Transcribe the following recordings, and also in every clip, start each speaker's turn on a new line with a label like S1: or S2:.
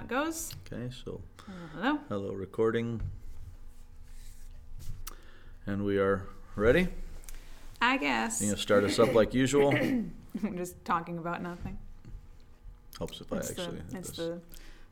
S1: it goes.
S2: Okay, so
S1: Hello.
S2: hello, recording. And we are ready.
S1: I guess.
S2: You gonna start us up like usual?
S1: I'm just talking about nothing.
S2: Helps if I
S1: It's,
S2: actually.
S1: the, it's
S2: this.
S1: the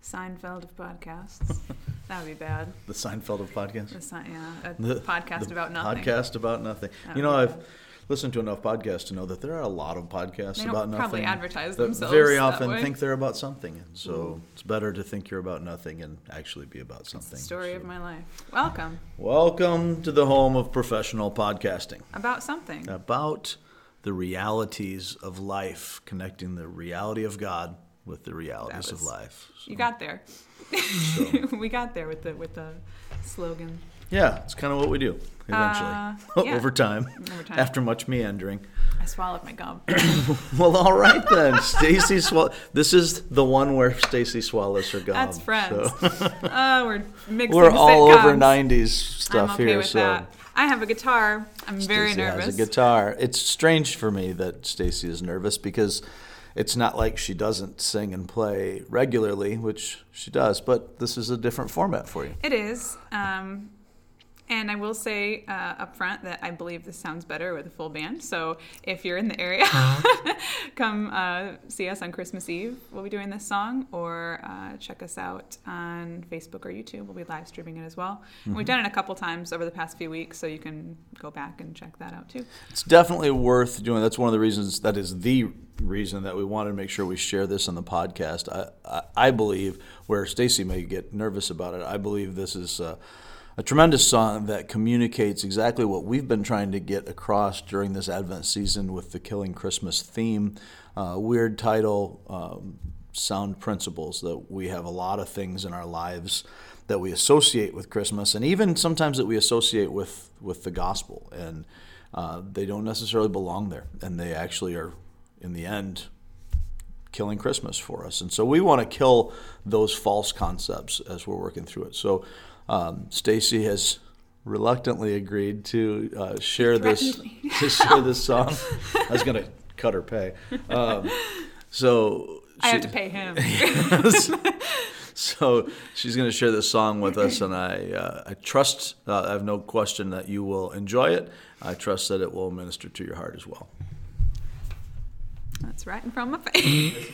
S1: Seinfeld of podcasts. that would be bad.
S2: the Seinfeld of podcasts.
S1: The yeah, a
S2: The-
S1: podcast about nothing.
S2: Podcast about nothing.
S1: That
S2: you know, I've
S1: bad.
S2: Listened to enough podcasts to know that there are a lot of podcasts
S1: They
S2: about nothing.
S1: probably advertise
S2: that
S1: themselves
S2: very often think they're about something, and so mm-hmm. it's better to think you're about nothing and actually be about something.
S1: the story
S2: So-
S1: of my life. Welcome.
S2: Welcome to the home of professional podcasting.
S1: About something.
S2: About the realities of life, connecting the reality of God with the realities of life. So-
S1: You got there.
S2: so-
S1: we got there with the with the slogan.
S2: yeah, it's kind of what we do eventually
S1: Uh, yeah.
S2: over time,
S1: Over time.
S2: after much meandering.
S1: I swallowed my gum.
S2: Well, all right then. Stacy Swall. This is the one where Stacy swallows her gum.
S1: That's friends.
S2: so-
S1: Oh, we're mixing
S2: We're all over '90s stuff
S1: I'm okay
S2: here.
S1: with
S2: so
S1: that. I have a guitar. I'm very
S2: Stacy
S1: nervous.
S2: has a guitar. It's strange for me that Stacy is nervous because it's not like she doesn't sing and play regularly, which she does. But this is a different format for you.
S1: It is. Um, and I will say uh, up front that I believe this sounds better with a full band. So if you're in the area, come uh, see us on Christmas Eve. We'll be doing this song, or uh, check us out on Facebook or YouTube. We'll be live streaming it as well. And We've done it a couple times over the past few weeks, so you can go back and check that out too.
S2: It's definitely worth doing. That's one of the reasons. That is the reason that we wanted to make sure we share this on the podcast. I I, I believe where Stacy may get nervous about it. I believe this is. A tremendous song that communicates exactly what we've been trying to get across during this Advent season with the Killing Christmas theme. Uh, weird title, um, sound principles that we have a lot of things in our lives that we associate with Christmas, and even sometimes that we associate with with the gospel, and uh, they don't necessarily belong there, and they actually are, in the end, killing Christmas for us. And so we want to kill those false concepts as we're working through it. So um, Stacy has reluctantly agreed to uh, share this to share this song. I was going to cut her pay. Um, so
S1: I have to pay him.
S2: so she's going to share this song with us, and I uh, I trust uh, I have no question that you will enjoy it. I trust that it will minister to your heart as well.
S1: That's right in front of my face.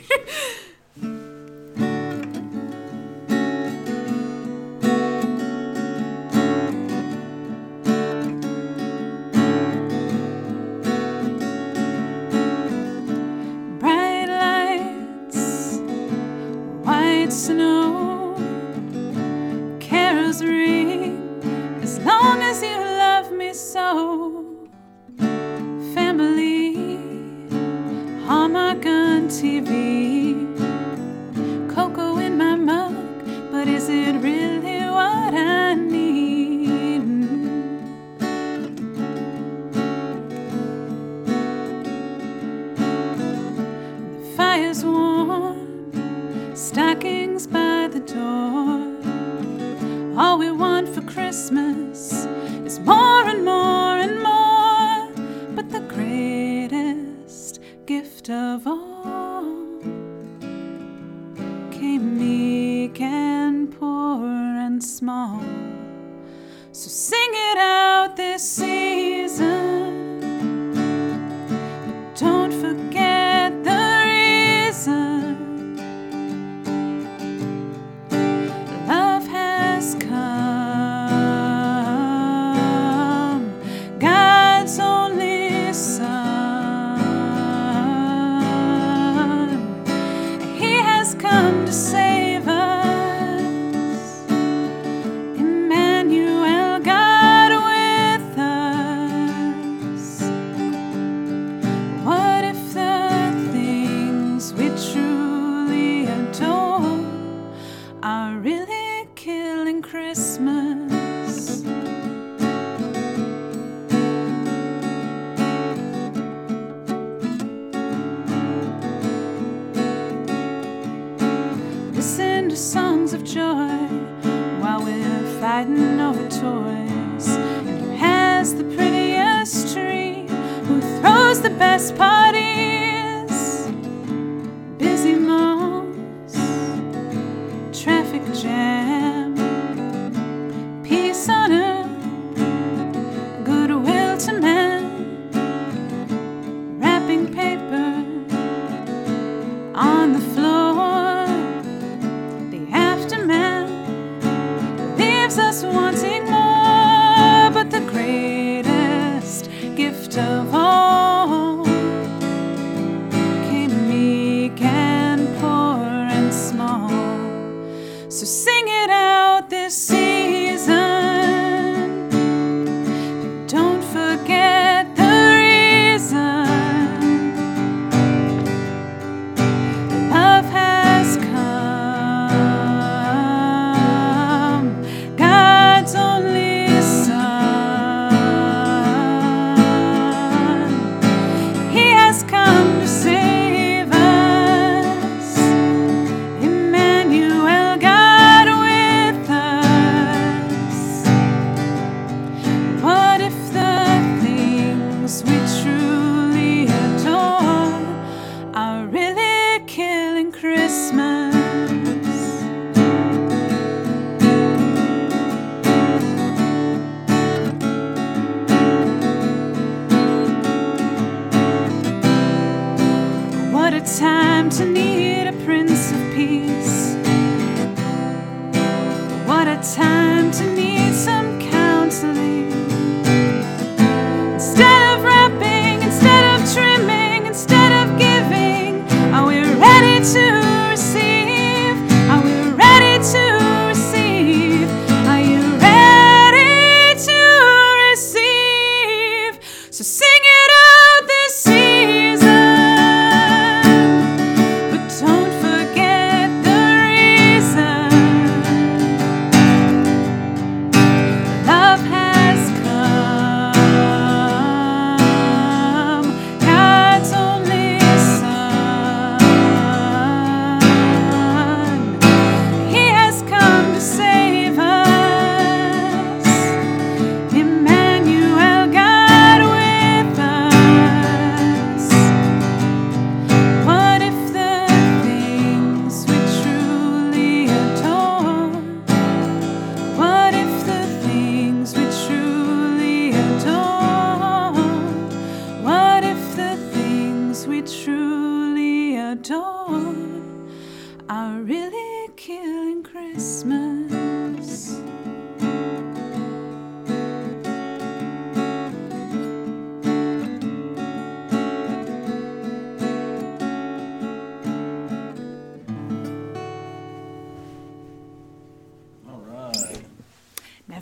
S1: Gift of all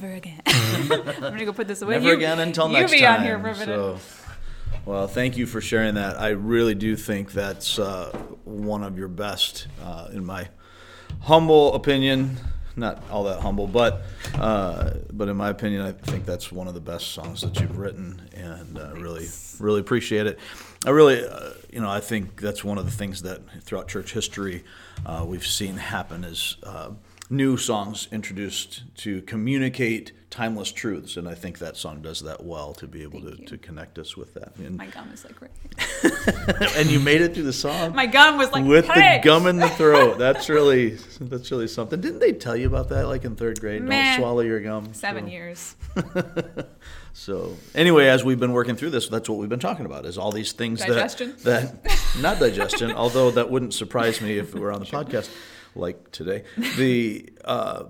S1: Never again. I'm gonna go put this away.
S2: Never
S1: You-
S2: again until
S1: you
S2: next
S1: be
S2: time.
S1: on here for a minute.
S2: So, well, thank you for sharing that. I really do think that's uh, one of your best, uh, in my humble opinion. Not all that humble, but uh, but in my opinion, I think that's one of the best songs that you've written, and uh, really really appreciate it. I really, uh, you know, I think that's one of the things that throughout church history uh, we've seen happen is uh, new songs introduced to communicate timeless truths, and I think that song does that well to be able to, to connect us with that. And,
S1: My gum is like right.
S2: and you made it through the song
S1: My gum was like
S2: with
S1: hey!
S2: the gum in the throat. That's really that's really something. Didn't they tell you about that like in third grade?
S1: Meh.
S2: Don't swallow your gum.
S1: Seven
S2: So-
S1: years.
S2: So anyway, as we've been working through this, that's what we've been talking about is all these things
S1: Digestion?
S2: that that not digestion, although that wouldn't surprise me if it were on the podcast like today. The uh,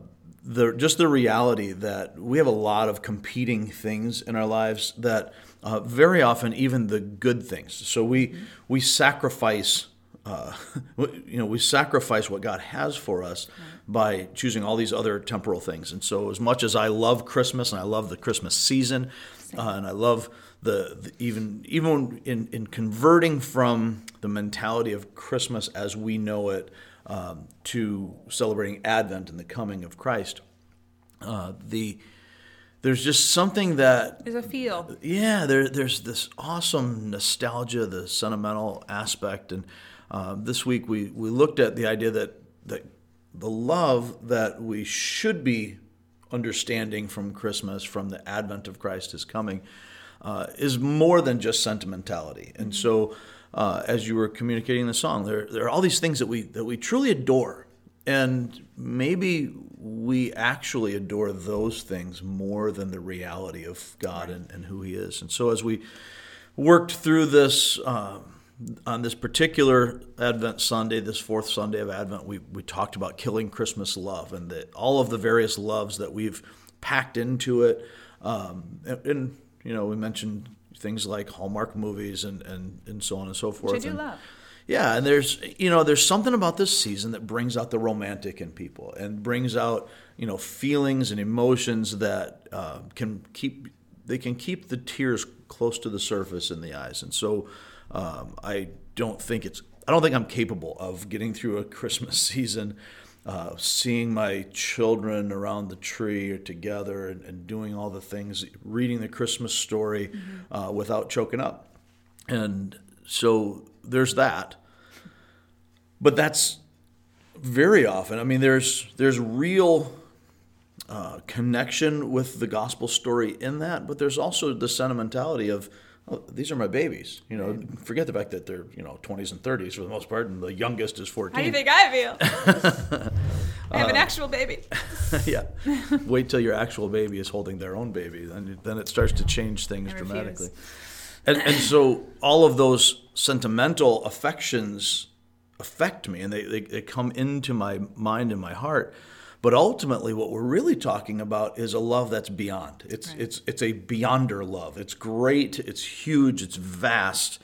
S2: the just the reality that we have a lot of competing things in our lives that uh, very often even the good things. So we we sacrifice uh, you know, we sacrifice what God has for us by choosing all these other temporal things. And so, as much as I love Christmas and I love the Christmas season, uh, and I love the, the even even in, in converting from the mentality of Christmas as we know it um, to celebrating Advent and the coming of Christ, uh, the there's just something that
S1: There's a feel.
S2: yeah, there, there's this awesome nostalgia, the sentimental aspect, and uh, this week we, we looked at the idea that that the love that we should be understanding from Christmas, from the advent of Christ is coming, uh, is more than just sentimentality. And so, uh, as you were communicating the song, there there are all these things that we that we truly adore, and maybe we actually adore those things more than the reality of God and, and who He is. And so as we worked through this um, on this particular Advent Sunday, this fourth Sunday of Advent, we, we talked about killing Christmas love and that all of the various loves that we've packed into it. Um, and, and, you know, we mentioned things like Hallmark movies and, and, and so on and so forth.
S1: Which I do
S2: and,
S1: love.
S2: yeah, and there's you know there's something about this season that brings out the romantic in people and brings out you know feelings and emotions that uh, can keep they can keep the tears close to the surface in the eyes, and so um, I don't think it's I don't think I'm capable of getting through a Christmas season. Uh, seeing my children around the tree or together and, and doing all the things, reading the Christmas story uh, without choking up. And so there's that. But that's very often. I mean, there's there's real uh, connection with the gospel story in that, but there's also the sentimentality of oh, these are my babies. You know, forget the fact that they're you know 20s and 30s for the most part, and the youngest is 14.
S1: How do you think I feel? I have an um, actual baby.
S2: yeah. Wait till your actual baby is holding their own baby, then then it starts to change things dramatically. And and so all of those sentimental affections affect me, and they, they they come into my mind and my heart. But ultimately, what we're really talking about is a love that's beyond. It's
S1: Right.
S2: it's it's a beyonder love. It's great. It's huge. It's vast,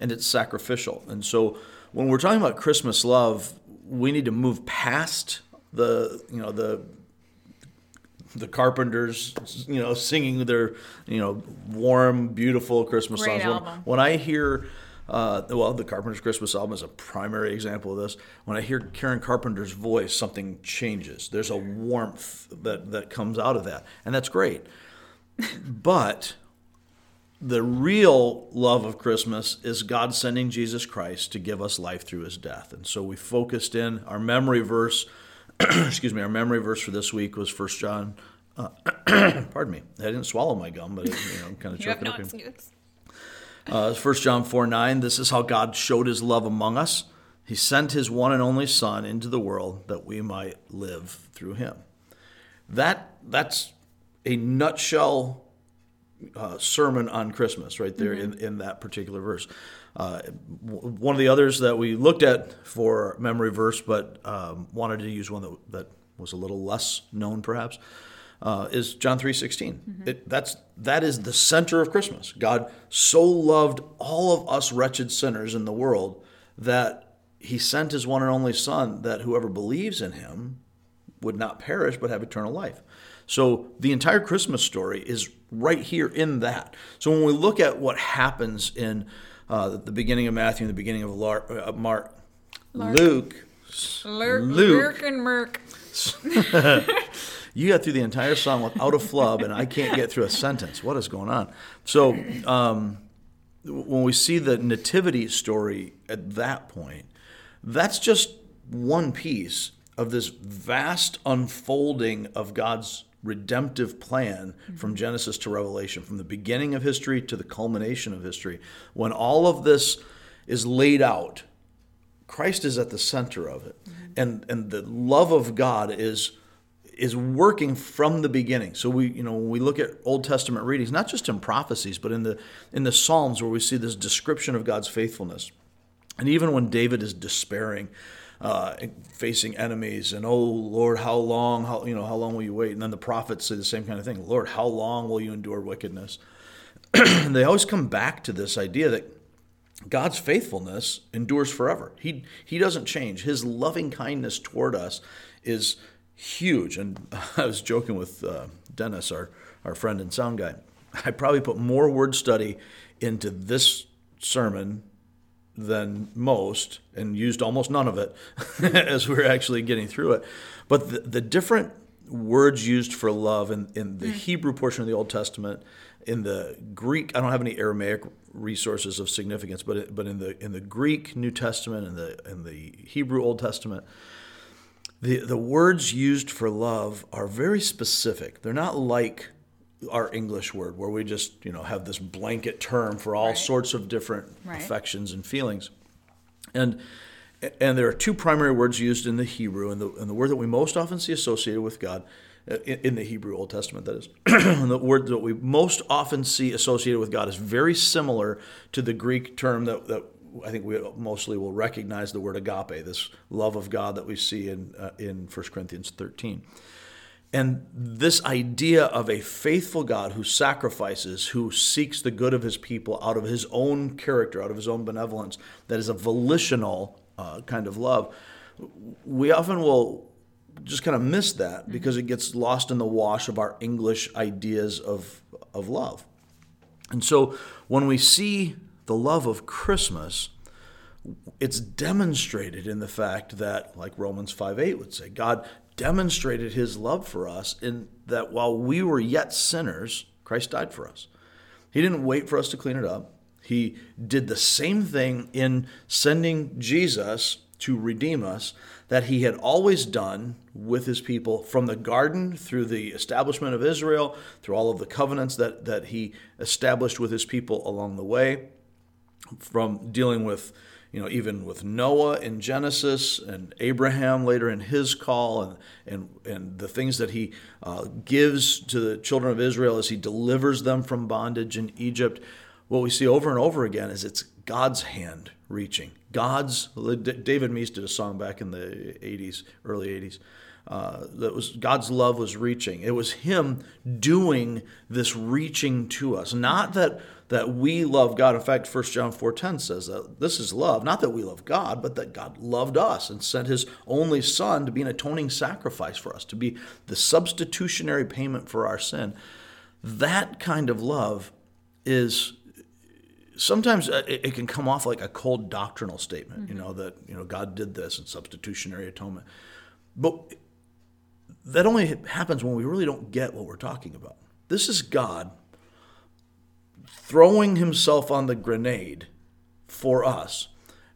S2: and it's sacrificial. And so, when we're talking about Christmas love, we need to move past the you know the the Carpenters, you know, singing their, you know, warm, beautiful Christmas
S1: Great
S2: songs. When- When, I hear, uh, well, the Carpenters' Christmas album is a primary example of this. When I hear Karen Carpenter's voice, something changes. There's a warmth that that comes out of that, and that's great. but the real love of Christmas is God sending Jesus Christ to give us life through his death. And so we focused in our memory verse, excuse me, our memory verse for this week was 1 John, uh, pardon me, I didn't swallow my gum, but it, you know, I'm kind of
S1: You have
S2: choking
S1: no excuse.
S2: Uh, 1 John 4 9, this is how God showed his love among us. He sent his one and only Son into the world that we might live through him. That That's a nutshell uh, sermon on Christmas right there in, in that particular verse. Uh, w- one of the others that we looked at for memory verse, but um, wanted to use one that, that was a little less known perhaps, uh, is John three It That's that is the center of Christmas. God so loved all of us wretched sinners in the world that He sent His one and only Son, that whoever believes in Him would not perish but have eternal life. So the entire Christmas story is right here in that. So when we look at what happens in uh, the beginning of Matthew and the beginning of Lar- uh, Mark, Luke,
S1: Lurk,
S2: Luke.
S1: lurk and murk.
S2: you got through the entire song without a flub, and I can't get through a sentence. What is going on? So um, when we see the nativity story at that point, that's just one piece of this vast unfolding of God's redemptive plan from Genesis to Revelation, from the beginning of history to the culmination of history. When all of this is laid out, Christ is at the center of it. And and the love of God is is working from the beginning. So we, you know, when we look at Old Testament readings, not just in prophecies, but in the in the Psalms where we see this description of God's faithfulness. And even when David is despairing, uh, facing enemies, and oh Lord, how long? How you know how long will you wait? And then the prophets say the same kind of thing. Lord, how long will you endure wickedness? they always come back to this idea that God's faithfulness endures forever. He he doesn't change. His loving kindness toward us is huge. And I was joking with uh, Dennis, our our friend and sound guy. I probably put more word study into this sermon than most and used almost none of it as we were actually getting through it. But the, the different words used for love in, in the Hebrew portion of the Old Testament, in the Greek, I don't have any Aramaic resources of significance, but it, but in the in the Greek New Testament and the in the Hebrew Old Testament, the the words used for love are very specific. They're not like our English word where we just you know have this blanket term for all
S1: Right.
S2: sorts of different
S1: Right.
S2: affections and feelings. And And there are two primary words used in the Hebrew, and the, and the word that we most often see associated with God uh, in, in the Hebrew Old Testament, that is, the word that we most often see associated with God is very similar to the Greek term that, that I think we mostly will recognize the word agape, this love of God that we see in, uh, in 1 Corinthians 13. And this idea of a faithful God who sacrifices, who seeks the good of his people out of his own character, out of his own benevolence, that is a volitional uh, kind of love, we often will just kind of miss that mm-hmm. because it gets lost in the wash of our English ideas of, of love. And so when we see the love of Christmas, it's demonstrated in the fact that, like Romans 5 8 would say, God demonstrated his love for us in that while we were yet sinners, Christ died for us. He didn't wait for us to clean it up. He did the same thing in sending Jesus to redeem us that he had always done with his people from the garden through the establishment of Israel, through all of the covenants that, that he established with his people along the way, from dealing with you know, even with Noah in Genesis and Abraham later in his call and, and, and the things that he uh, gives to the children of Israel as he delivers them from bondage in Egypt, what we see over and over again is it's God's hand reaching. God's, David Meece did a song back in the 80s, early 80s. Uh, that was God's love was reaching. It was Him doing this reaching to us. Not that that we love God. In fact, 1 John 4:10 says that this is love, not that we love God, but that God loved us and sent his only son to be an atoning sacrifice for us, to be the substitutionary payment for our sin. That kind of love is sometimes uh, it, can come off like a cold doctrinal statement, mm-hmm. you know, that you know God did this in substitutionary atonement. But that only happens when we really don't get what we're talking about. This is God throwing himself on the grenade for us.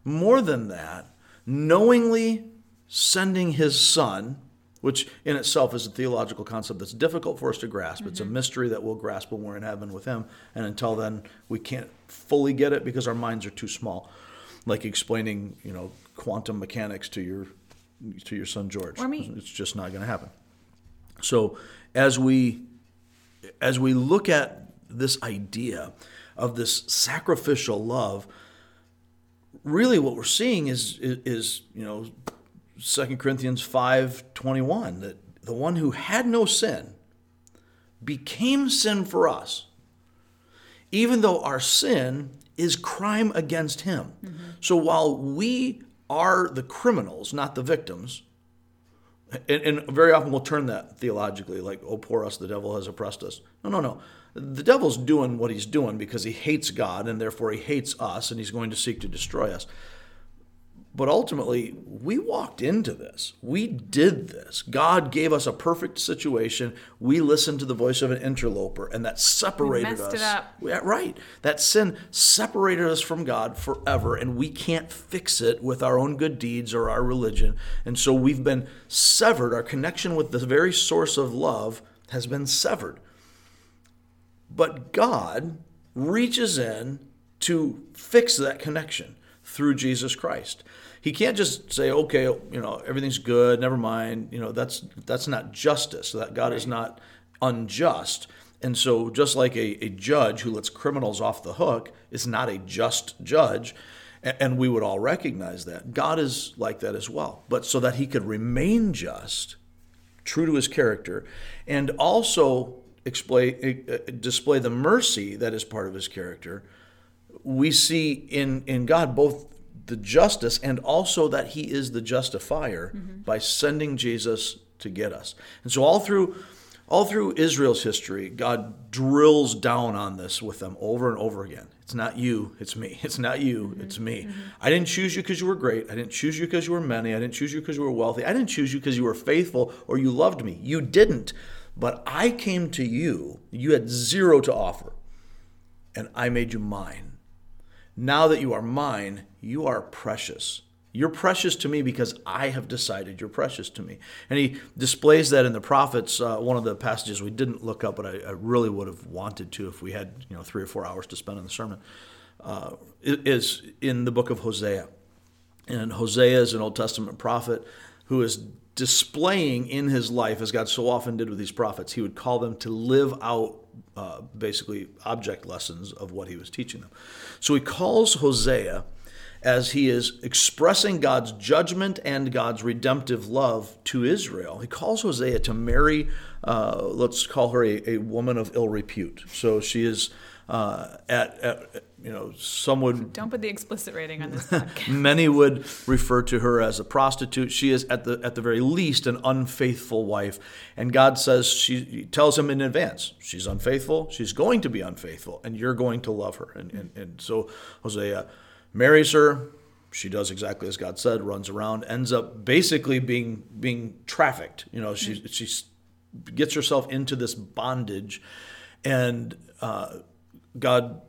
S2: More than that, knowingly sending his son, which in itself is a theological concept that's difficult for us to grasp. Mm-hmm. It's a mm-hmm. mystery that we'll grasp when we're in heaven with him. And until then, we can't fully get it because our minds are too small. Like explaining, you know, quantum mechanics to your to your son George.
S1: Or me.
S2: It's just not going to happen. So as we as we look at this idea of this sacrificial love, really what we're seeing is, is, is you know, 2 Corinthians 5:21 that the one who had no sin became sin for us. Even though our sin is crime against him. Mm-hmm. So while we are the criminals, not the victims, and, and, very often we'll turn that theologically, like, oh, poor us, the devil has oppressed us. No, no, no the devil's doing what he's doing because he hates God and therefore he hates us and he's going to seek to destroy us. But ultimately, we walked into this. We did this. God gave us a perfect situation. We listened to the voice of an interloper, and that separated
S1: we
S2: us.
S1: It up.
S2: Right. That sin separated us from God forever, and we can't fix it with our own good deeds or our religion. And so we've been severed. Our connection with the very source of love has been severed. But God reaches in to fix that connection through Jesus Christ. He can't just say, "Okay, you know, everything's good, never mind." You know, that's that's not justice. That God right. is not unjust. And so, just like a, a judge who lets criminals off the hook is not a just judge, and we would all recognize that. God is like that as well. But so that he could remain just, true to his character, and also display, display the mercy that is part of his character, we see in, in God both the justice and also that he is the justifier mm-hmm. by sending Jesus to get us. And so all through all through Israel's history, God drills down on this with them over and over again. It's not you, it's me. It's not you, mm-hmm. it's me. Mm-hmm. I didn't choose you because you were great. I didn't choose you because you were many. I didn't choose you because you were wealthy. I didn't choose you because you were faithful or you loved me. You didn't. But I came to you, you had zero to offer, and I made you mine. Now that you are mine, you are precious. You're precious to me because I have decided you're precious to me. And he displays that in the prophets. Uh, one of the passages we didn't look up, but I, I, really would have wanted to if we had you know three or four hours to spend on the sermon, uh, is in the book of Hosea. And Hosea is an Old Testament prophet who is displaying in his life, as God so often did with these prophets, he would call them to live out uh, basically object lessons of what he was teaching them. So he calls Hosea as he is expressing God's judgment and God's redemptive love to Israel. He calls Hosea to marry, uh, let's call her a, a, woman of ill repute. So she is uh, at, at, you know, some would
S1: don't put the explicit rating on this.
S2: many would refer to her as a prostitute. She is at the at the very least an unfaithful wife, and God says she tells him in advance she's unfaithful. She's going to be unfaithful, and you're going to love her. And and, and so Hosea marries her. She does exactly as God said, runs around, ends up basically being being trafficked. You know, she mm-hmm. she gets herself into this bondage, and uh, God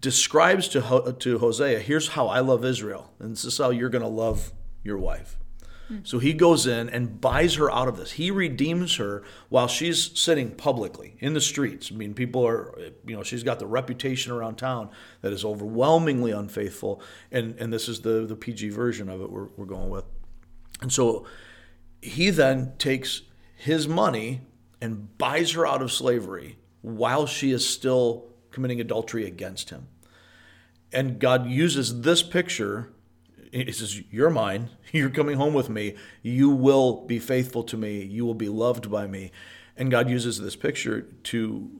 S2: describes to to Hosea, here's how I love Israel, and this is how you're going to love your wife. So he goes in and buys her out of this. He redeems her while she's sitting publicly in the streets. I mean, people are, you know, she's got the reputation around town that is overwhelmingly unfaithful. And, and this is the, the PG version of it we're, we're going with. And so he then takes his money and buys her out of slavery while she is still committing adultery against him. And God uses this picture he says, You're mine. You're coming home with me. You will be faithful to me. You will be loved by me. And God uses this picture to,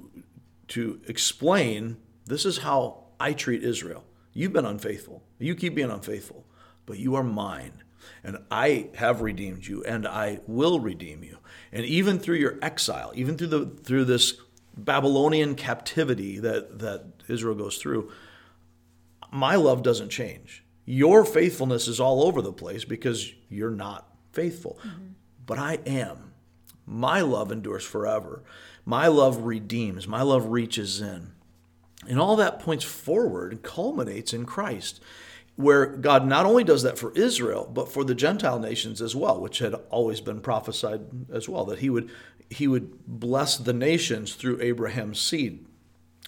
S2: to explain this is how I treat Israel. You've been unfaithful. You keep being unfaithful, but you are mine. And I have redeemed you, and I will redeem you. And even through your exile, even through, the, through this Babylonian captivity that, that Israel goes through, my love doesn't change. Your faithfulness is all over the place because you're not faithful. Mm-hmm. But I am. My love endures forever. My love redeems. My love reaches in. And all that points forward and culminates in Christ, where God not only does that for Israel, but for the Gentile nations as well, which had always been prophesied as well, that he would, he would bless the nations through Abraham's seed.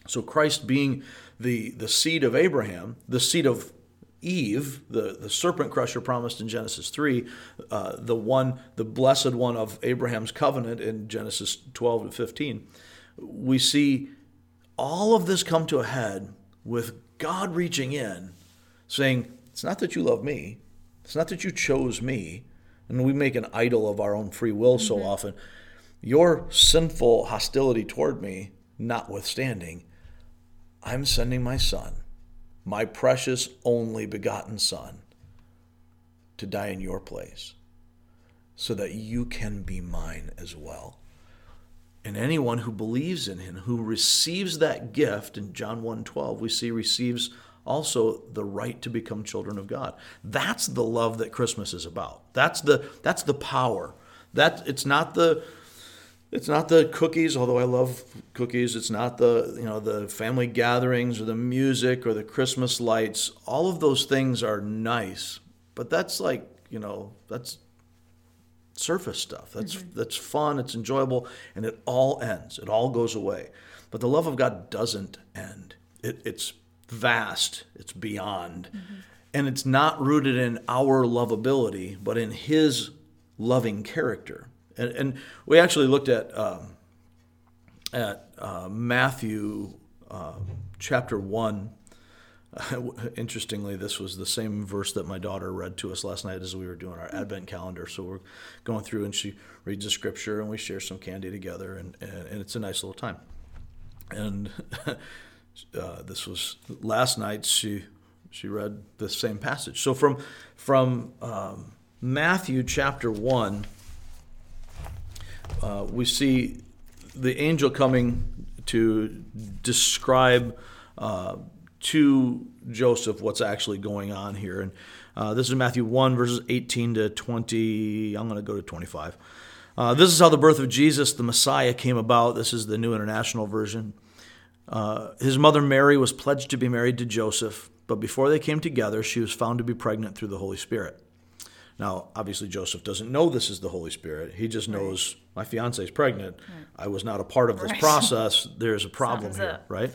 S2: So Christ being the, the seed of Abraham, the seed of Eve, the, the serpent crusher promised in Genesis 3, uh, the one, the blessed one of Abraham's covenant in Genesis 12 to 15, we see all of this come to a head with God reaching in, saying, It's not that you love me, it's not that you chose me, and we make an idol of our own free will so mm-hmm. often. Your sinful hostility toward me notwithstanding, I'm sending my son my precious only begotten Son, to die in your place, so that you can be mine as well. And anyone who believes in him, who receives that gift, in John 1:12, we see receives also the right to become children of God. That's the love that Christmas is about. That's the that's the power. That it's not the it's not the cookies, although I love cookies. It's not the you know the family gatherings or the music or the Christmas lights. All of those things are nice, but that's like you know that's surface stuff. That's mm-hmm. that's fun. It's enjoyable, and it all ends. It all goes away. But the love of God doesn't end. It, it's vast. It's beyond, mm-hmm. and it's not rooted in our lovability, but in His loving character. And, and we actually looked at um, at uh, Matthew uh, chapter one. interestingly, this was the same verse that my daughter read to us last night as we were doing our Advent calendar. So we're going through, and she reads the scripture, and we share some candy together, and, and, and it's a nice little time. And uh, this was last night. She she read the same passage. So from from um, Matthew chapter one uh, we see the angel coming to describe uh, to Joseph what's actually going on here. And uh, this is Matthew 1, verses 18 to 20. I'm going to go to 25. Uh, this is how the birth of Jesus, the Messiah, came about. This is the New International Version. Uh, his mother Mary was pledged to be married to Joseph, but before they came together, she was found to be pregnant through the Holy Spirit. Now, obviously, Joseph doesn't know this is the Holy Spirit. He just knows right. my fiance is pregnant. Right. I was not a part of this right. process. There's a problem here, it. right?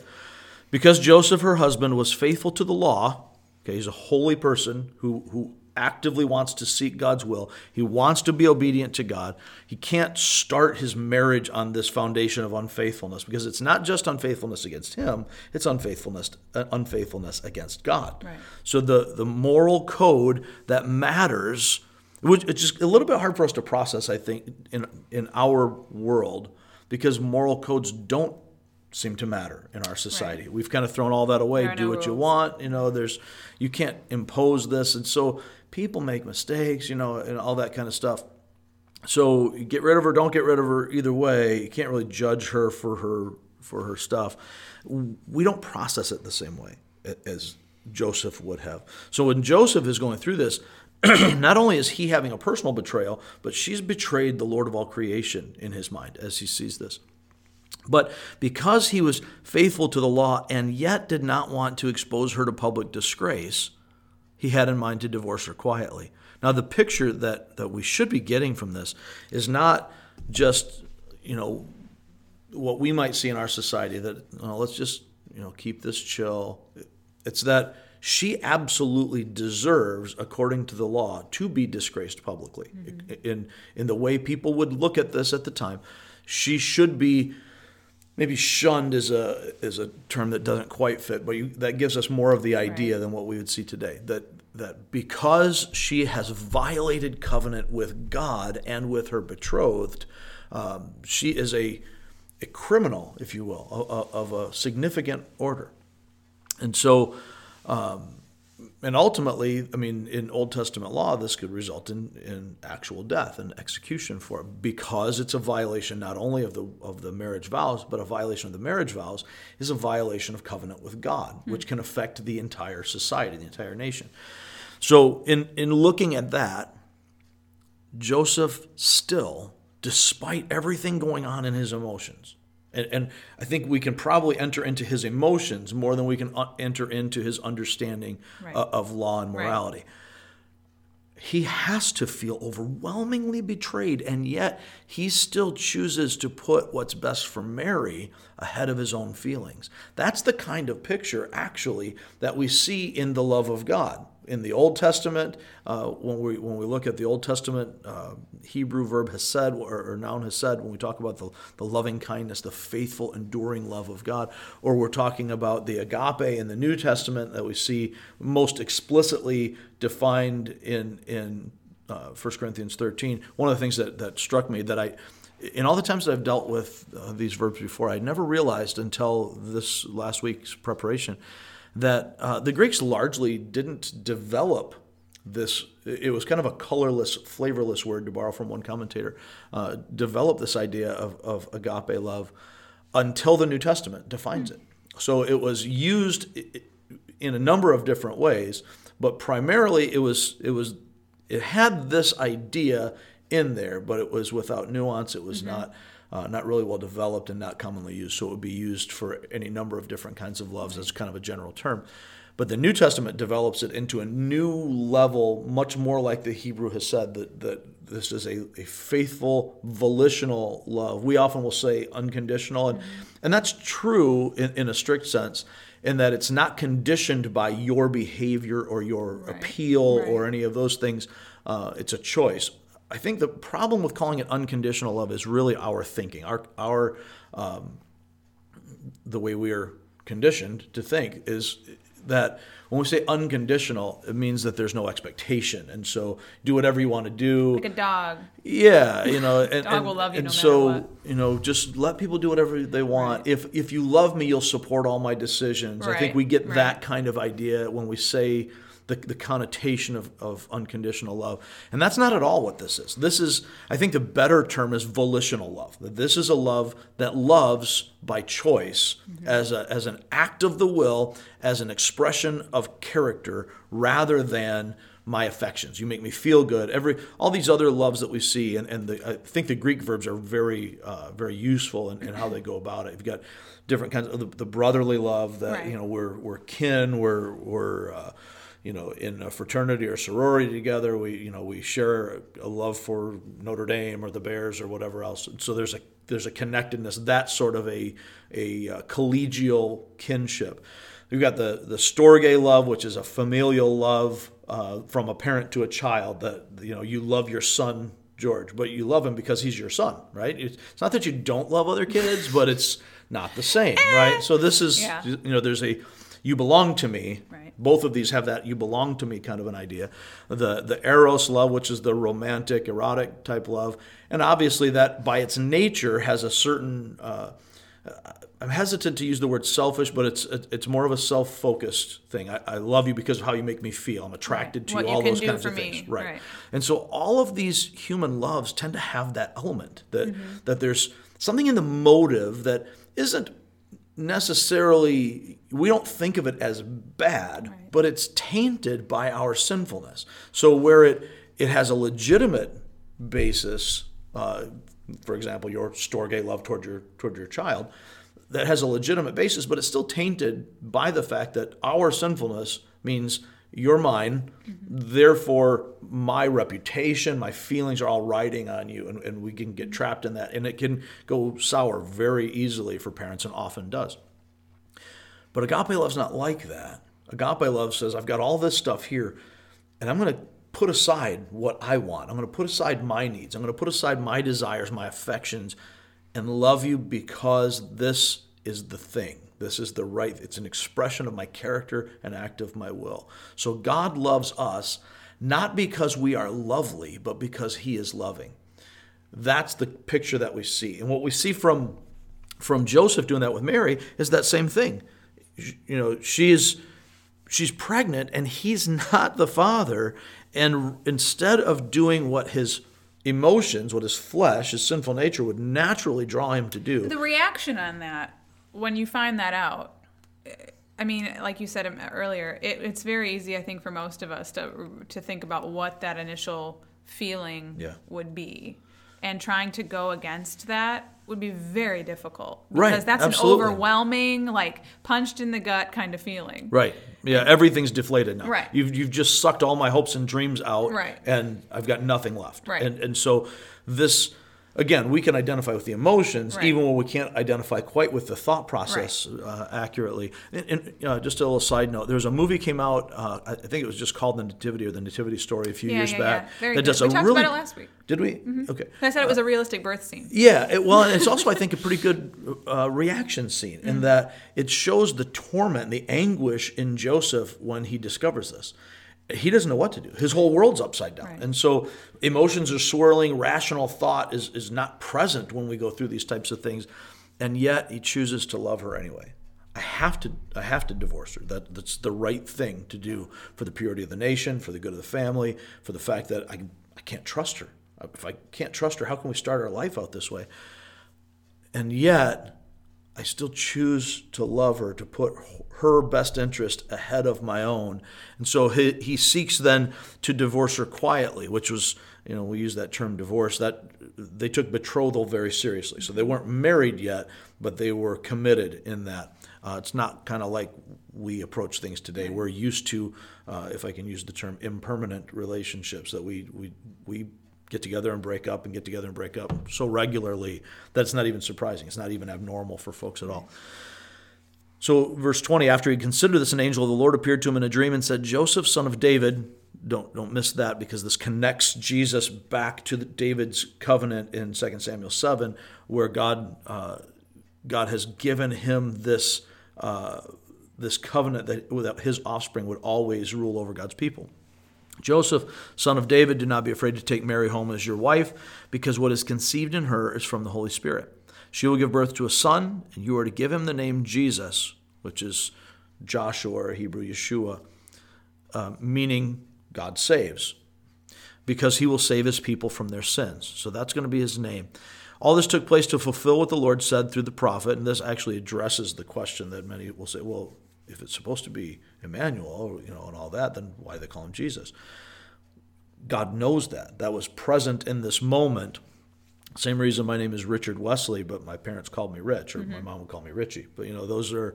S2: Because Joseph, her husband, was faithful to the law. Okay, he's a holy person who who actively wants to seek God's will. He wants to be obedient to God. He can't start his marriage on this foundation of unfaithfulness because it's not just unfaithfulness against him, it's unfaithfulness uh, unfaithfulness against God.
S1: Right.
S2: So the the moral code that matters which it's just a little bit hard for us to process I think in in our world because moral codes don't seem to matter in our society.
S1: Right.
S2: We've kind of thrown all that away. Do
S1: no
S2: what you want. You know, there's you can't impose this, and so people make mistakes. You know, and all that kind of stuff. So get rid of her, don't get rid of her. Either way, you can't really judge her for her for her stuff. We don't process it the same way as Joseph would have. So when Joseph is going through this, not only is he having a personal betrayal, but she's betrayed the Lord of all creation in his mind as he sees this. But because he was faithful to the law and yet did not want to expose her to public disgrace, he had in mind to divorce her quietly. Now, the picture that, that we should be getting from this is not just, you know, what we might see in our society that, let's just, you know, keep this chill. It's that she absolutely deserves, according to the law, to be disgraced publicly. Mm-hmm. In, in the way people would look at this at the time, she should be maybe shunned is a is a term that doesn't quite fit, but you, that gives us more of the idea
S1: Right.
S2: than what we would see today. That that because she has violated covenant with God and with her betrothed, um, she is a a criminal, if you will, of, of a significant order. And so, um, and ultimately, I mean, in Old Testament law, this could result in, in actual death and execution for it because it's a violation not only of the of the marriage vows, but a violation of the marriage vows is a violation of covenant with God, hmm. which can affect the entire society, the entire nation. So, in in looking at that, Joseph still, despite everything going on in his emotions, and, and I think we can probably enter into his emotions more than we can uh, enter into his understanding
S1: Right.
S2: uh, of law and
S1: Right.
S2: morality. He has to feel overwhelmingly betrayed, and yet he still chooses to put what's best for Mary ahead of his own feelings. That's the kind of picture, actually, that we see in the love of God. In the Old Testament, uh, when we when we look at the Old Testament uh, Hebrew verb hesed or, or noun hesed, when we talk about the, the loving kindness, the faithful, enduring love of God, or we're talking about the agape in the New Testament that we see most explicitly defined in in uh, 1 Corinthians 13. One of the things that, that struck me that I, in all the times that I've dealt with uh, these verbs before, I never realized until this last week's preparation that uh, the Greeks largely didn't develop this. It was kind of a colorless, flavorless word to borrow from one commentator. Uh, develop this idea of, of agape love until the New Testament defines it. So it was used in a number of different ways, but primarily it was it was it had this idea in there, but it was without nuance. It was not uh, not really well developed and not commonly used. So it would be used for any number of different kinds of loves as kind of a general term. But the New Testament develops it into a new level, much more like the Hebrew hesed that that this is a, a faithful, volitional love. We often will say unconditional, and, and that's true in, in a strict sense, in that it's not conditioned by your behavior or your
S1: Right.
S2: appeal or any of those things. Uh, it's a choice. I think the problem with calling it unconditional love is really our thinking, our our um, the way we are conditioned to think is that when we say unconditional, it means that there's no expectation, and so do whatever you want to do.
S1: Like a dog.
S2: Yeah, you know, and,
S1: Dog
S2: and,
S1: will love you
S2: and
S1: no
S2: so you know, just let people do whatever they want. If if you love me, you'll support all my decisions. I think we get
S1: right.
S2: that kind of idea when we say the, the connotation of, of unconditional love, and that's not at all what this is. This is, I think, the better term is volitional love. That this is a love that loves by choice,
S1: Mm-hmm.
S2: as a as an act of the will, as an expression of character, rather than my affections. You make me feel good. Every all these other loves that we see, and, and the, I think the Greek verbs are very uh, very useful in, in how they go about it. You've got different kinds of the, the brotherly love that
S1: Right.
S2: you know we're we're kin, we're we're uh, you know in a fraternity or sorority together. We you know we share a love for Notre Dame or the Bears or whatever else. So there's a there's a connectedness. That sort of a a uh, collegial kinship. We've got the the storge love, which is a familial love uh, from a parent to a child that you know you love your son George, but you love him because he's your son, right? It's not that you don't love other kids, but it's not the same, right? So this is
S1: Yeah.
S2: you know there's a you belong to me.
S1: Right.
S2: Both of these have that you belong to me kind of an idea. The the eros love, which is the romantic, erotic type love, and obviously that by its nature has a certain. Uh, I'm hesitant to use the word selfish, but it's it's more of a self-focused thing. I, I love you because of how you make me feel. I'm attracted to
S1: What
S2: you.
S1: you
S2: All
S1: can
S2: those kinds of
S1: me.
S2: things, right.
S1: Right.
S2: And so all of these human loves tend to have that element that
S1: Mm-hmm.
S2: that there's something in the motive that isn't necessarily we don't think of it as bad,
S1: Right.
S2: but it's tainted by our sinfulness. So where it it has a legitimate basis, uh, for example, your storge love toward your toward your child, that has a legitimate basis, but it's still tainted by the fact that our sinfulness means you're mine, therefore my reputation, my feelings are all riding on you, and, and we can get trapped in that, and it can go sour very easily for parents, and often does. But agape love's not like that. Agape love says, I've got all this stuff here, and I'm going to put aside what I want. I'm going to put aside my needs. I'm going to put aside my desires, my affections, and love you because this is the thing. This is the right, it's an expression of my character, an act of my will. So God loves us not because we are lovely, but because He is loving. That's the picture that we see. And what we see from from Joseph doing that with Mary is that same thing. You know, she's she's pregnant and he's not the father and instead of doing what his emotions, what his flesh, his sinful nature would naturally draw him to do.
S1: The reaction on that, when you find that out, I mean, like you said um, earlier, it, it's very easy, I think, for most of us to to think about what that initial feeling
S2: Yeah.
S1: would be, and trying to go against that would be very difficult
S2: Right,
S1: because that's
S2: absolutely.
S1: an overwhelming, like punched in the gut kind of feeling.
S2: Right. Yeah, everything's deflated now.
S1: Right.
S2: You've you've just sucked all my hopes and dreams out
S1: Right.
S2: and I've got nothing left.
S1: Right.
S2: And and so this again, we can identify with the emotions
S1: Right.
S2: even when we can't identify quite with the thought process uh, accurately. And, and you know, just a little side note, there was a movie came out uh, I think it was just called The Nativity or The Nativity Story a few
S1: Yeah,
S2: years
S1: yeah,
S2: back.
S1: yeah. Very
S2: that
S1: good.
S2: does
S1: We
S2: a
S1: talked
S2: really
S1: about it last week.
S2: Did we? Okay.
S1: I said it was a realistic birth scene.
S2: Yeah, it, well, and it's also I think a pretty good uh, reaction scene in that it shows the torment, the anguish in Joseph when he discovers this. He doesn't know what to do. His whole world's upside down,
S1: Right.
S2: and so emotions are swirling. Rational thought is is not present when we go through these types of things, and yet he chooses to love her anyway. I have to I have to divorce her. That that's the right thing to do for the purity of the nation, for the good of the family, for the fact that I I can't trust her. If I can't trust her, how can we start our life out this way? And yet, I still choose to love her, to put her best interest ahead of my own. And so he, he seeks then to divorce her quietly, which was, you know, we use that term divorce. That they took betrothal very seriously. So they weren't married yet, but they were committed in that. Uh, it's not kind of like we approach things today. We're used to, uh, if I can use the term, impermanent relationships that we we we get together and break up and get together and break up so regularly that's not even surprising. It's not even abnormal for folks at all. So, verse 20, after he considered this, an angel of the Lord appeared to him in a dream and said, Joseph, son of David, don't, don't miss that because this connects Jesus back to the, David's covenant in 2 Samuel 7, where God, uh, God has given him this, uh, this covenant that, that his offspring would always rule over God's people. Joseph, son of David, do not be afraid to take Mary home as your wife, because what is conceived in her is from the Holy Spirit. She will give birth to a son, and you are to give him the name Jesus, which is Joshua or Hebrew Yeshua, uh, meaning God saves, because he will save his people from their sins. So that's going to be his name. All this took place to fulfill what the Lord said through the prophet, and this actually addresses the question that many will say, well, if it's supposed to be Emmanuel, you know, and all that, then why they call him Jesus? God knows that. That was present in this moment. Same reason my name is Richard Wesley, but my parents called me Rich, or my mm-hmm. mom would call me Richie. But you know, those are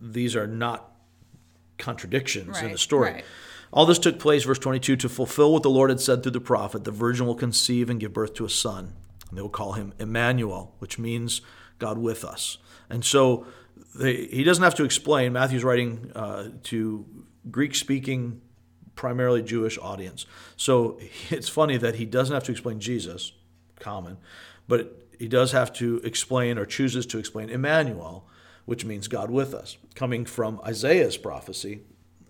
S2: these are not contradictions in the story.
S1: right.
S2: All this took place, verse 22, to fulfill what the Lord had said through the prophet the virgin will conceive and give birth to a son. And they will call him Emmanuel, which means God with us. And so they, he doesn't have to explain. Matthew's writing uh, to Greek speaking primarily Jewish audience. So it's funny that he doesn't have to explain Jesus, common, but he does have to explain or chooses to explain Emmanuel, which means God with us, coming from Isaiah's prophecy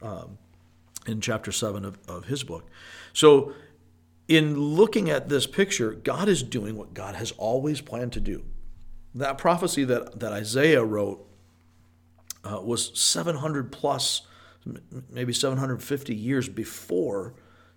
S2: um, in chapter 7 of, of his book. So in looking at this picture, God is doing what God has always planned to do. That prophecy that, that Isaiah wrote uh, was 700 plus, maybe 750 years before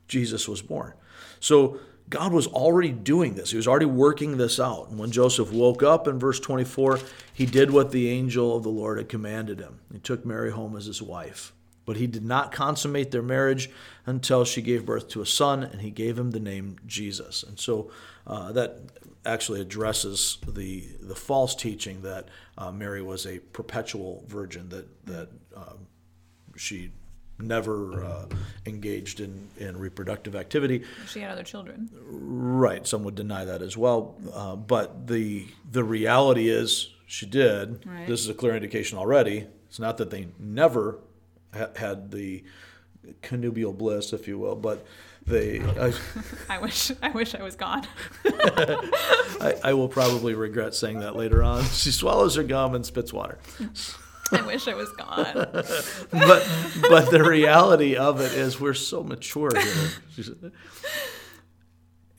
S2: Jesus was born. So God was already doing this. He was already working this out. And when Joseph woke up in verse 24, he did what the angel of the Lord had commanded him. He took Mary home as his wife. But he did not consummate their marriage until she gave birth to a son, and he gave him the name Jesus. And so uh, that actually addresses the the false teaching that uh, Mary was a perpetual virgin, that that um, she never uh, engaged in, in reproductive activity.
S1: She had other children.
S2: Right. Some would deny that as well. Uh, but the the reality is she did.
S1: Right.
S2: This is a clear indication already. It's not that they never ha- had the connubial bliss, if you will, but they. I,
S1: I wish I wish I was gone.
S2: I, I will probably regret saying that later on. She swallows her gum and spits water.
S1: I wish I was gone.
S2: But but the reality of it is we're so mature here.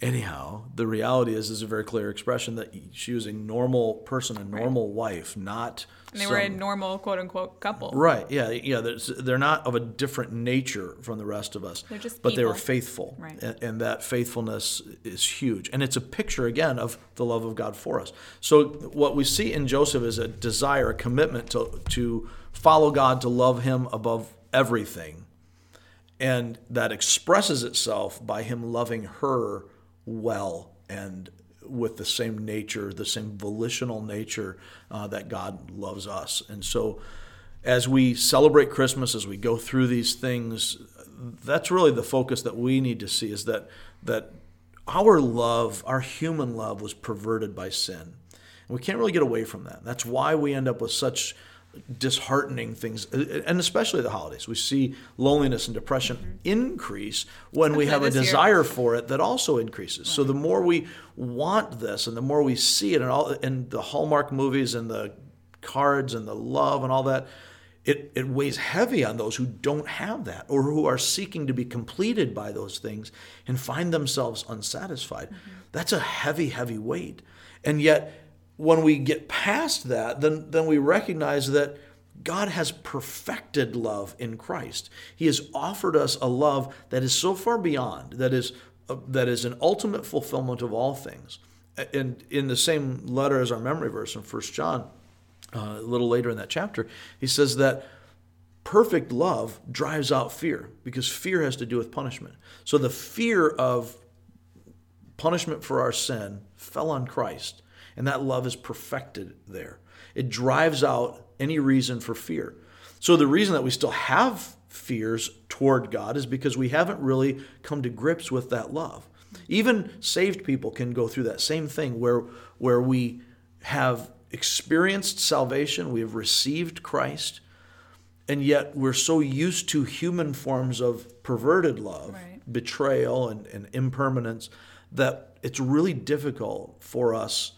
S2: Anyhow, the reality is is a very clear expression that she was a normal person, a normal wife, not
S1: And they were a normal quote unquote couple.
S2: Right. Yeah. Yeah. They're not of a different nature from the rest of us.
S1: They're just
S2: But they were faithful.
S1: Right.
S2: And, and that faithfulness is huge. And it's a picture, again, of the love of God for us. So what we see in Joseph is a desire, a commitment to, to follow God, to love Him above everything. And that expresses itself by him loving her well and with the same nature, the same volitional nature uh, that God loves us. And so, as we celebrate Christmas, as we go through these things, that's really the focus that we need to see is that that our love, our human love, was perverted by sin. And we can't really get away from that. That's why we end up with such disheartening things, uh, uh, and especially the holidays. We see loneliness and depression mm-hmm. increase when we have a
S1: this year.
S2: desire for it that also increases. So the more we want this, and the more we see it, and all in the Hallmark movies and the cards and the love and all that, it, it weighs heavy on those who don't have that or who are seeking to be completed by those things and find themselves unsatisfied. Mm-hmm. That's a heavy, heavy weight. And yet, when we get past that, then, then we recognize that God has perfected love in Christ. He has offered us a love that is so far beyond, that is, uh, that is an ultimate fulfillment of all things. And in the same letter as our memory verse in 1 John, uh, a little later in that chapter, he says that perfect love drives out fear because fear has to do with punishment. So the fear of punishment for our sin fell on Christ, and that love is perfected there. It drives out any reason for fear. So the reason that we still have fears toward God is because we haven't really come to grips with that love. Even saved people can go through that same thing where where we have experienced salvation, we have received Christ, and yet we're so used to human forms of perverted love,
S1: Right.
S2: betrayal and, and impermanence, that it's really difficult for us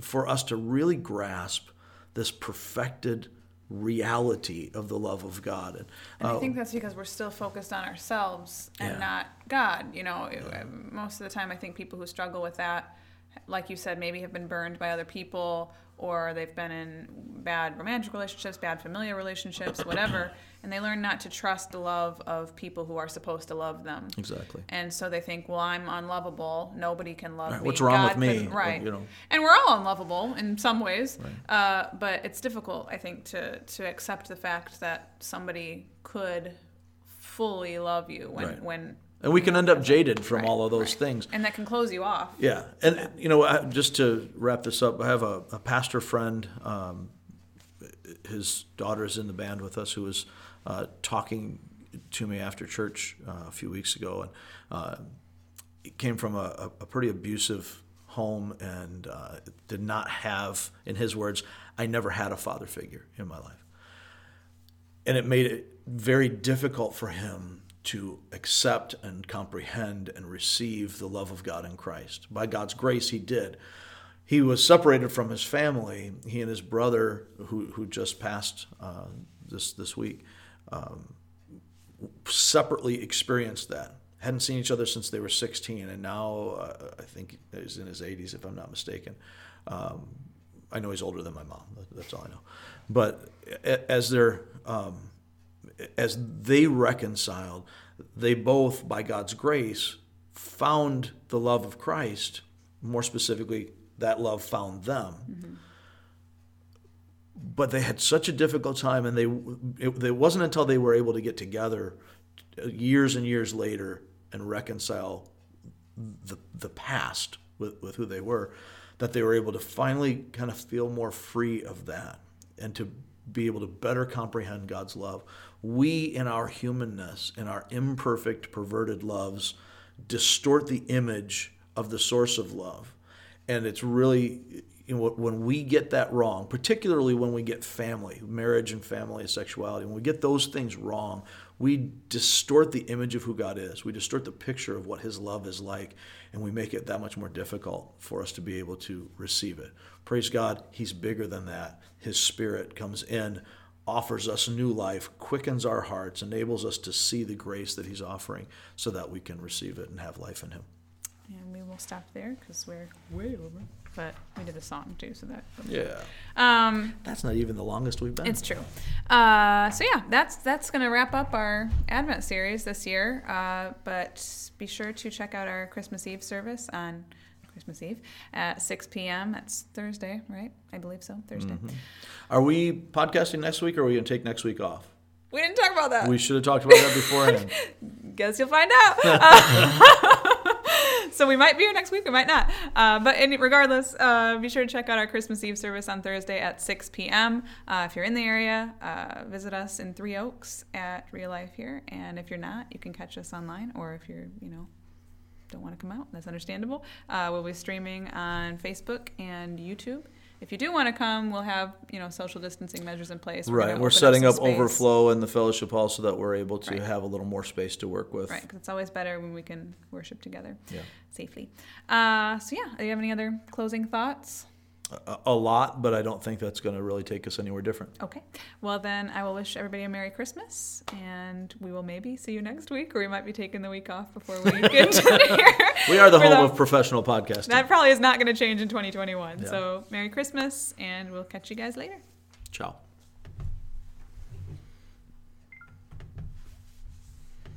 S2: for us to really grasp this perfected reality of the love of God. And,
S1: And
S2: uh,
S1: I think that's because we're still focused on ourselves and
S2: Yeah.
S1: not God. You know, it- most of the time, I think people who struggle with that, like you said, maybe have been burned by other people or they've been in bad romantic relationships, bad familial relationships, whatever, and they learn not to trust the love of people who are supposed to love them.
S2: exactly.
S1: And so they think, well, I'm unlovable. Nobody can love
S2: Right,
S1: me.
S2: what's wrong with me?
S1: couldn't- Right.
S2: You know.
S1: And we're all unlovable in some ways. Uh, but it's difficult, I think, to, to accept the fact that somebody could fully love you when,
S2: Right.
S1: when
S2: And we can end up jaded from
S1: Right,
S2: all of those
S1: right.
S2: things.
S1: and that can close you off.
S2: Yeah, and you know, I- just to wrap this up, I have a, a pastor friend. Um, his daughter is in the band with us, who was uh, talking to me after church uh, a few weeks ago, and uh, he came from a, a pretty abusive home and uh, did not have, in his words, I never had a father figure in my life. and it made it very difficult for him to accept and comprehend and receive the love of God in Christ. By God's grace, he did. He was separated from his family. He and his brother, who, who just passed uh, this, this week, um, separately experienced that. Hadn't seen each other since they were 16, and now uh, I think he's in his 80s, if I'm not mistaken. Um, I know he's older than my mom. That's all I know. But as they're um, as they reconciled, they both, by God's grace, found the love of Christ. More specifically, that love found them. Mm-hmm. But they had such a difficult time, and they it, it wasn't until they were able to get together years and years later and reconcile the the past with, with who they were that they were able to finally kind of feel more free of that and to be able to better comprehend God's love. We, in our humanness, in our imperfect, perverted loves, distort the image of the source of love. And it's really, you know, when we get that wrong, particularly when we get family, marriage and family sexuality, when we get those things wrong, we distort the image of who God is. We distort the picture of what His love is like, and we make it that much more difficult for us to be able to receive it. Praise God, He's bigger than that. His Spirit comes in, offers us new life, quickens our hearts, enables us to see the grace that He's offering so that we can receive it and have life in Him.
S1: And we will stop there because we're way over but we did a song too, so that.
S2: Yeah. Um, that's not even the longest we've been.
S1: It's true. Uh, so yeah, that's that's gonna wrap up our Advent series this year. Uh, but be sure to check out our Christmas Eve service on Christmas Eve at 6 p.m. That's Thursday, right? I believe so. Thursday. Mm-hmm.
S2: Are we podcasting next week, or are we gonna take next week off?
S1: We didn't talk about that.
S2: We should have talked about that beforehand.
S1: Guess you'll find out. Uh, so we might be here next week, we might not. Uh, but regardless, uh, be sure to check out our Christmas Eve service on Thursday at 6 p.m. Uh, if you're in the area, uh, visit us in Three Oaks at Real Life here. And if you're not, you can catch us online, or if you're, you know, don't want to come out, that's understandable. Uh, we'll be streaming on Facebook and YouTube if you do want to come, we'll have you know social distancing measures in place.
S2: We're right, we're setting up, up overflow in the fellowship hall so that we're able to right. have a little more space to work with.
S1: Right, because it's always better when we can worship together yeah. safely. Uh, so yeah, do you have any other closing thoughts?
S2: A, lot, but I don't think that's going to really take us anywhere different.
S1: Okay. Well, then I will wish everybody a Merry Christmas, and we will maybe see you next week, or we might be taking the week off before we get to here.
S2: we are the home the, of professional podcasting.
S1: That probably is not going to change in 2021. Yeah. So, Merry Christmas, and we'll catch you guys later.
S2: Ciao.